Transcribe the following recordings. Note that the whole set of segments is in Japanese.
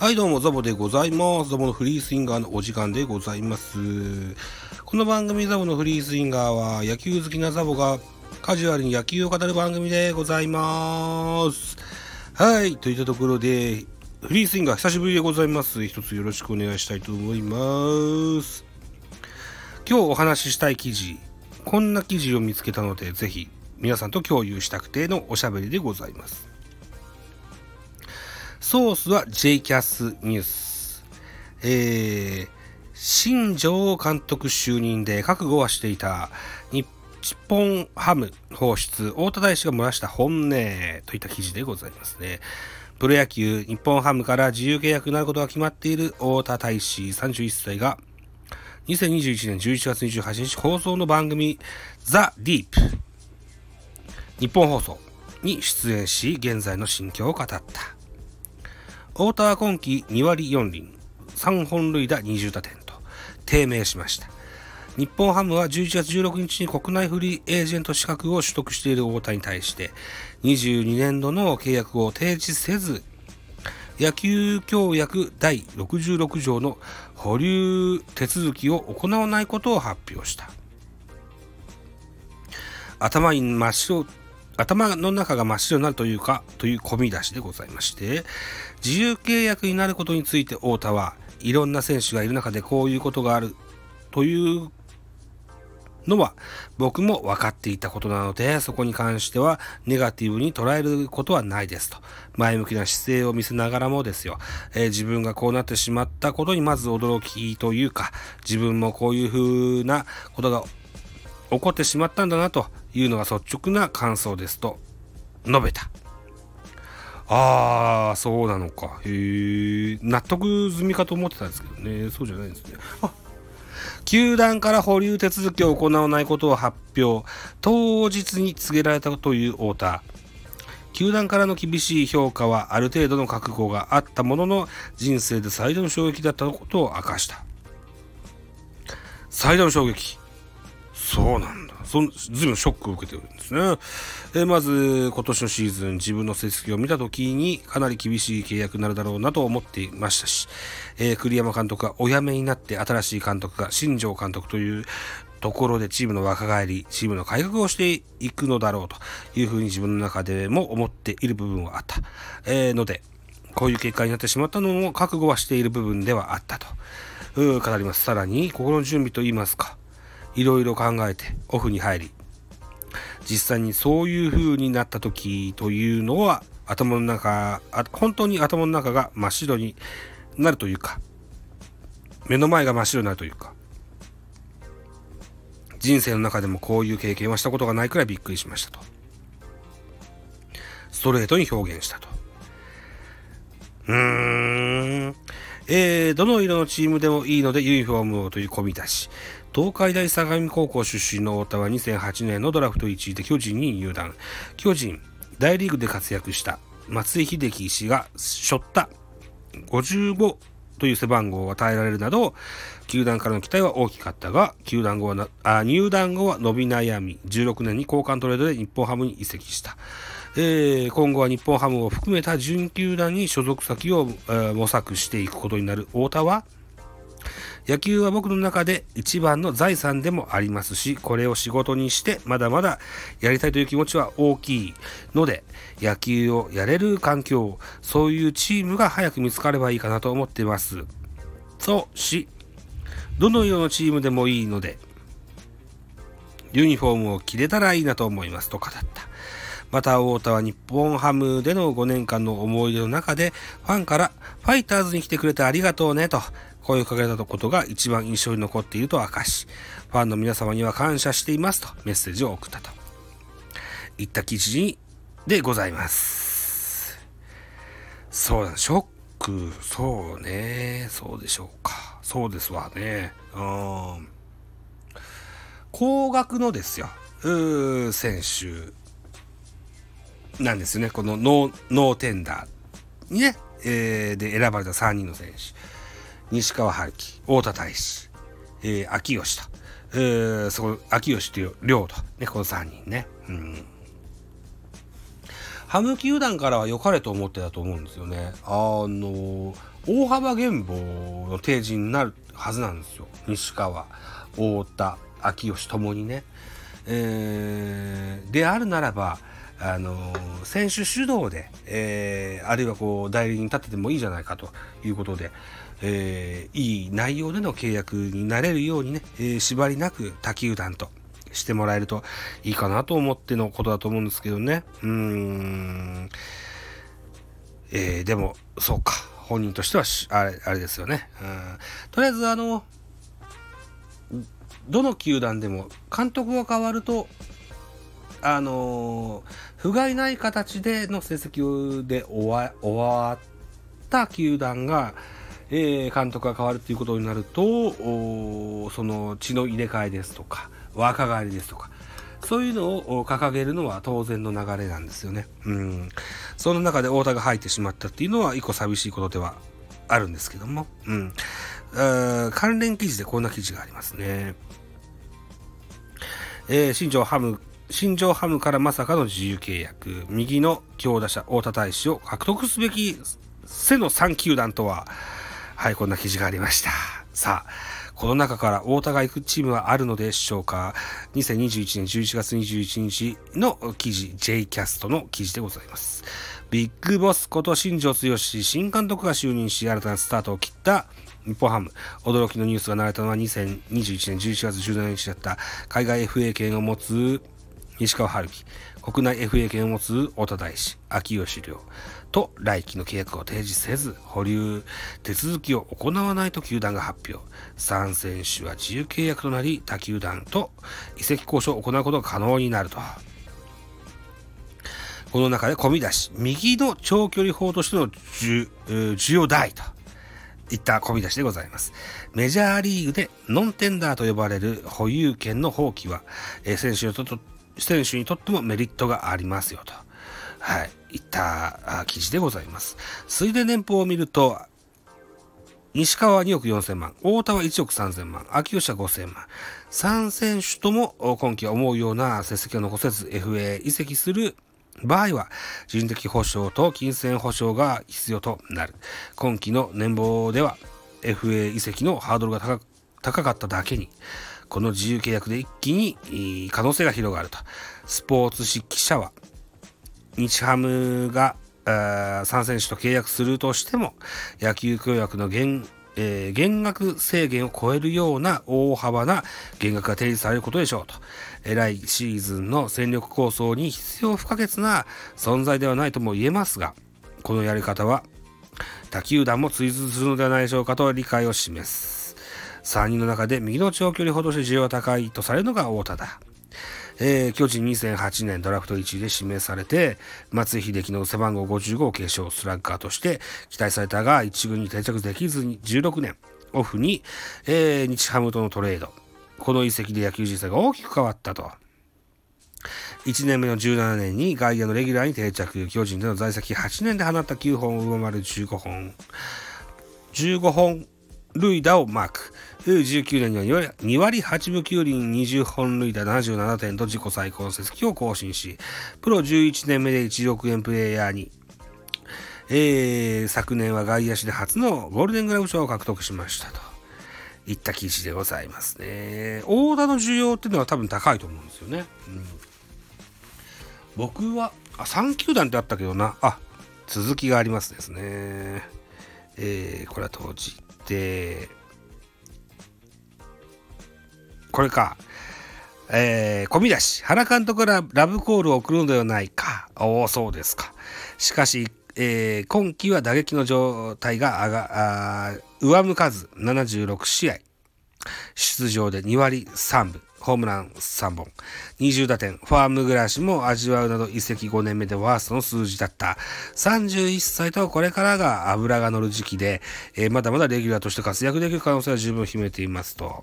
はい、どうも、ザボでございます。ザボのフリースインガーのお時間でございます。この番組、ザボのフリースインガーは、野球好きなザボがカジュアルに野球を語る番組でございます。はい、といったところで、フリースインガー久しぶりでございます。一つよろしくお願いしたいと思います。今日お話ししたい記事、こんな記事を見つけたので、ぜひ皆さんと共有したくてのおしゃべりでございます。ソースは J キャスニュース。えー、新庄監督就任で覚悟はしていた日本ハム放出、太田大使が漏らした本音といった記事でございますね。プロ野球日本ハムから自由契約になることが決まっている太田大使31歳が2021年11月28日放送の番組ザ・ディープ日本放送に出演し現在の心境を語った。太田は今季2割4厘、3本塁打20打点と低迷しました。日本ハムは11月16日に国内フリーエージェント資格を取得している太田に対して、22年度の契約を提示せず、野球協約第66条の保留手続きを行わないことを発表した。頭に真っ白頭の中が真っ白になるというか、という込み出しでございまして、自由契約になることについて太田はいろんな選手がいる中でこういうことがあるというのは僕も分かっていたことなので、そこに関してはネガティブに捉えることはないですと。前向きな姿勢を見せながらもですよ、えー自分がこうなってしまったことにまず驚きというか、自分もこういうふうなことが起こってしまったんだなというのが率直な感想ですと述べた。ああ、そうなのか。へえ、納得済みかと思ってたんですけどね。そうじゃないんですね。あ球団から保留手続きを行わないことを発表。当日に告げられたという太田。球団からの厳しい評価はある程度の覚悟があったものの人生で最大の衝撃だったことを明かした。最大の衝撃。そうなんだ。そんずいぶんショックを受けてるんですね。えーまず、今年のシーズン、自分の成績を見たときに、かなり厳しい契約になるだろうなと思っていましたし、えー栗山監督がお辞めになって、新しい監督が新庄監督というところでチームの若返り、チームの改革をしていくのだろうというふうに自分の中でも思っている部分はあった。えーので、こういう結果になってしまったのも覚悟はしている部分ではあったと。語ります。さらに、心の準備と言いますか。いろいろ考えてオフに入り実際にそういう風になった時というのは頭の中本当に頭の中が真っ白になるというか目の前が真っ白になるというか人生の中でもこういう経験はしたことがないくらいびっくりしましたと。ストレートに表現したと。うーん。えー、どの色のチームでもいいのでユニフォームをという込み出し東海大相模高校出身の太田は2008年のドラフト1位で巨人に入団。巨人大リーグで活躍した松井秀喜氏が背負った55という背番号を与えられるなど球団からの期待は大きかったが球団後はあ入団後は伸び悩み16年に交換トレードで日本ハムに移籍した、えー今後は日本ハムを含めた準球団に所属先を、えー模索していくことになる太田は野球は僕の中で一番の財産でもありますし、これを仕事にしてまだまだやりたいという気持ちは大きいので、野球をやれる環境、そういうチームが早く見つかればいいかなと思っています。そうし、どの色のチームでもいいので、ユニフォームを着れたらいいなと思いますと語った。また太田は日本ハムでの5年間の思い出の中でファンからファイターズに来てくれてありがとうねと声をかけたことが一番印象に残っていると明かしファンの皆様には感謝していますとメッセージを送ったと。いった記事でございます。そうだショック。そうね。そうでしょうか。そうですわね。うん。高額のですよ。うー選手なんですね。このノン、ノンテンダーにね、えーで選ばれた3人の選手。西川遥輝、大田泰示、えー、秋吉と、えー、そこ、秋吉という亮と、ね、この3人ね。うん。ハム球団からは良かれと思ってたと思うんですよね。あの、大幅減俸の提示になるはずなんですよ。西川、太田、秋吉ともにね。えー、であるならば、あの選手主導で、えー、あるいはこう代理人立ててもいいじゃないかということで、えー、いい内容での契約になれるようにね、えー、縛りなく他球団としてもらえるといいかなと思ってのことだと思うんですけどね。うん。えー、でも、そうか。本人としてはあれ、あれですよね。うん。とりあえず、あの、どの球団でも監督が変わると、あの不甲斐ない形での成績で終わ終わった球団が、えー、監督が変わるということになると、その血の入れ替えですとか、若返りですとか、そういうのを掲げるのは当然の流れなんですよね。うん。その中で太田が入ってしまったっていうのは一個寂しいことではあるんですけども、うん。関連記事でこんな記事がありますね。えー、新庄ハム、新庄ハムからまさかの自由契約、右の強打者、太田大使を獲得すべき背の3球団とは、はい、こんな記事がありました。さあ、この中から太田が行くチームはあるのでしょうか ?2021 年11月21日の記事、J キャストの記事でございます。ビッグボスこと新庄剛志新監督が就任し、新たなスタートを切った日本ハム。驚きのニュースが流れたのは2021年11月17日だった海外 FA 権を持つ西川春樹。国内 FA 権を持つ太田大志、秋吉亮と来季の契約を提示せず、保留手続きを行わないと球団が発表。3選手は自由契約となり、他球団と移籍交渉を行うことが可能になると。この中で込み出し、右の長距離砲としての需要大といった込み出しでございます。メジャーリーグでノンテンダーと呼ばれる保有権の放棄は、選手にとって選手にとってもメリットがありますよと。はい。いった記事でございます。水田年俸を見ると、西川は2億4000万、太田は1億3000万、秋吉は5000万。3選手とも今季は思うような成績を残せず FA 移籍する場合は人的保障と金銭保障が必要となる。今季の年俸では FA 移籍のハードルが高かっただけに、この自由契約で一気に可能性が広がると。スポーツ紙記者は、日ハムが3選手と契約するとしても、野球協約の減,、えー、減額制限を超えるような大幅な減額が提示されることでしょうと。え来シーズンの戦力構想に必要不可欠な存在ではないとも言えますが、このやり方は他球団も追随するのではないでしょうかと理解を示す。3人の中で右の長距離ほどして需要が高いとされるのが太田だ。えー、巨人2008年ドラフト1位で指名されて、松井秀喜の背番号55を継承スラッガーとして期待されたが、一軍に定着できずに16年、オフに、えー、日ハムとのトレード。この移籍で野球人生が大きく変わったと。1年目の17年に外野のレギュラーに定着、巨人での在籍8年で放った9本を上回る15本。15本塁打をマーク。19年には2割8分9厘20本塁打77点と自己最高の成績を更新し、プロ11年目で1億円プレイヤーに、えー、昨年は外野手で初のゴールデングラブ賞を獲得しましたと。いった記事でございますね。大田の需要っていうのは多分高いと思うんですよね。うん、僕は、あ、3球団ってあったけどな。あ、続きがありますですね。えー、これは当時て、これか。えー、込み出し、原監督からラブコールを送るのではないか。おお、そうですか。しかし、えー、今季は打撃の状態が上が、上向かず76試合。出場で2割3分。ホームラン3本、20打点、ファーム暮らしも味わうなど移籍5年目でワーストの数字だった。31歳とこれからが油が乗る時期で、えー、まだまだレギュラーとして活躍できる可能性は十分秘めていますと。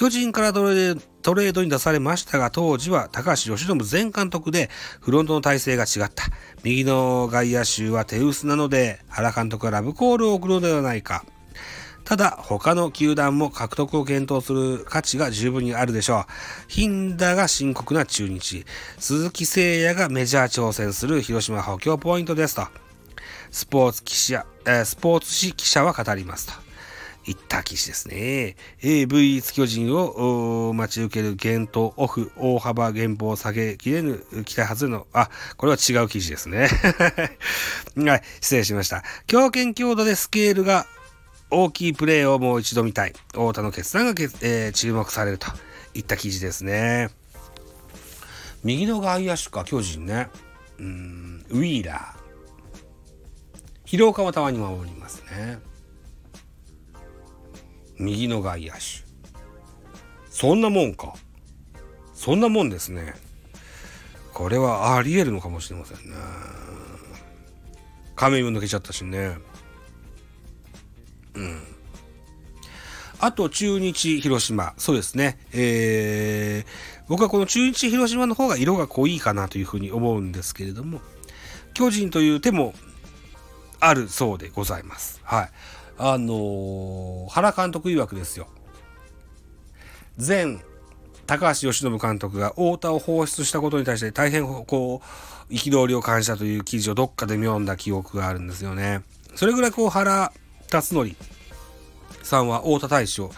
巨人からトレードに出されましたが、当時は高橋由伸前監督でフロントの体制が違った。右の外野手は手薄なので、原監督がラブコールを送るのではないか。ただ、他の球団も獲得を検討する価値が十分にあるでしょう。ヒンダが深刻な中日。鈴木誠也がメジャー挑戦する広島補強ポイントですと。スポーツ記者、えー、スポーツ紙記者は語りますと。いった記事ですね。AV 巨人を待ち受ける限度オフ大幅減俸下げきれぬ期待外れの、あ、これは違う記事ですね。はい、失礼しました。強肩強度でスケールが大きいプレーをもう一度見たい。太田の決断がけ、えー、注目されるといった記事ですね。右の外野手か、巨人ね。うん、ウィーラー。広岡もたまに守りますね。右の外野手。そんなもんか。そんなもんですね。これはあり得るのかもしれませんね。亀も抜けちゃったしね。うん。あと、中日、広島。そうですね。えー、僕はこの中日、広島の方が色が濃いかなというふうに思うんですけれども、巨人という手もあるそうでございます。はい。あのー、原監督曰くですよ。前、高橋由伸監督が太田を放出したことに対して大変こう、憤りを感じたという記事をどっかで読んだ記憶があるんですよね。それぐらいこう原辰徳さんは太田大使を、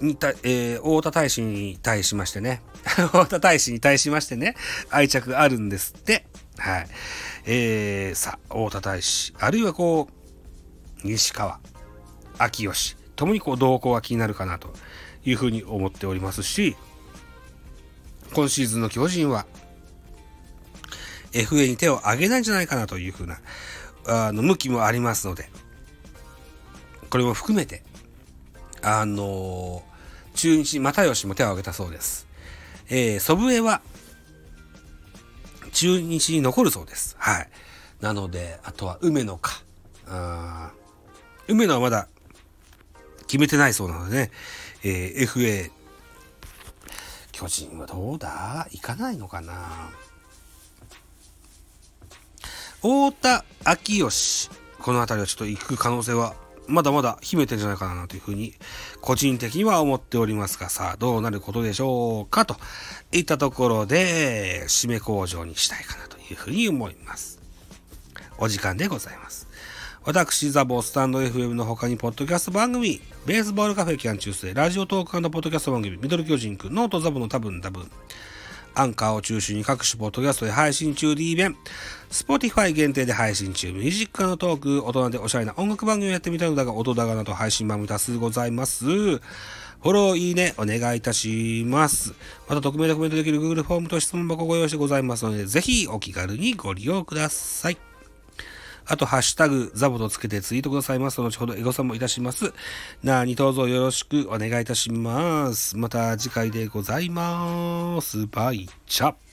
にた、えー、太田大使に対しましてね、太田大使に対しましてね、愛着があるんですって。はい。えー、さ、太田大使、あるいはこう、西川、秋吉、ともにこう動向が気になるかなというふうに思っておりますし、今シーズンの巨人は、FA に手を挙げないんじゃないかなというふうな、あの、向きもありますので、これも含めて、あのー、中日、又吉も手を挙げたそうです。え、祖父江は、中日に残るそうです。はい。なので、あとは梅野か。あ梅野はまだ決めてないそうなのでね、えー、FA、巨人はどうだ？行かないのかな？太田昭義、この辺りはちょっと行く可能性はまだまだ秘めてんじゃないかなというふうに、個人的には思っておりますが、さあ、どうなることでしょうかと。いったところで、締め工場にしたいかなというふうに思います。お時間でございます。私、ザボスタンド FM の他に、ポッドキャスト番組、ベースボールカフェキャン中世、ラジオトークポッドキャスト番組、ミドル巨人くん、ノートザボの多分多分、アンカーを中心に各種ポッドキャストで配信中 D 弁、Spotify 限定で配信中、ミュージックのトーク、大人でおしゃれな音楽番組をやってみたのだが、音高など配信番組多数ございます。フォロー、いいね、お願いいたします。また、匿名でコメントできる Google フォームと質問箱ご用意してございますので、ぜひお気軽にご利用ください。あと、ハッシュタグ、ザボとつけてツイートくださいます。後ほどエゴサもいたします。なにどうぞよろしくお願いいたします。また次回でございます。バイチャ。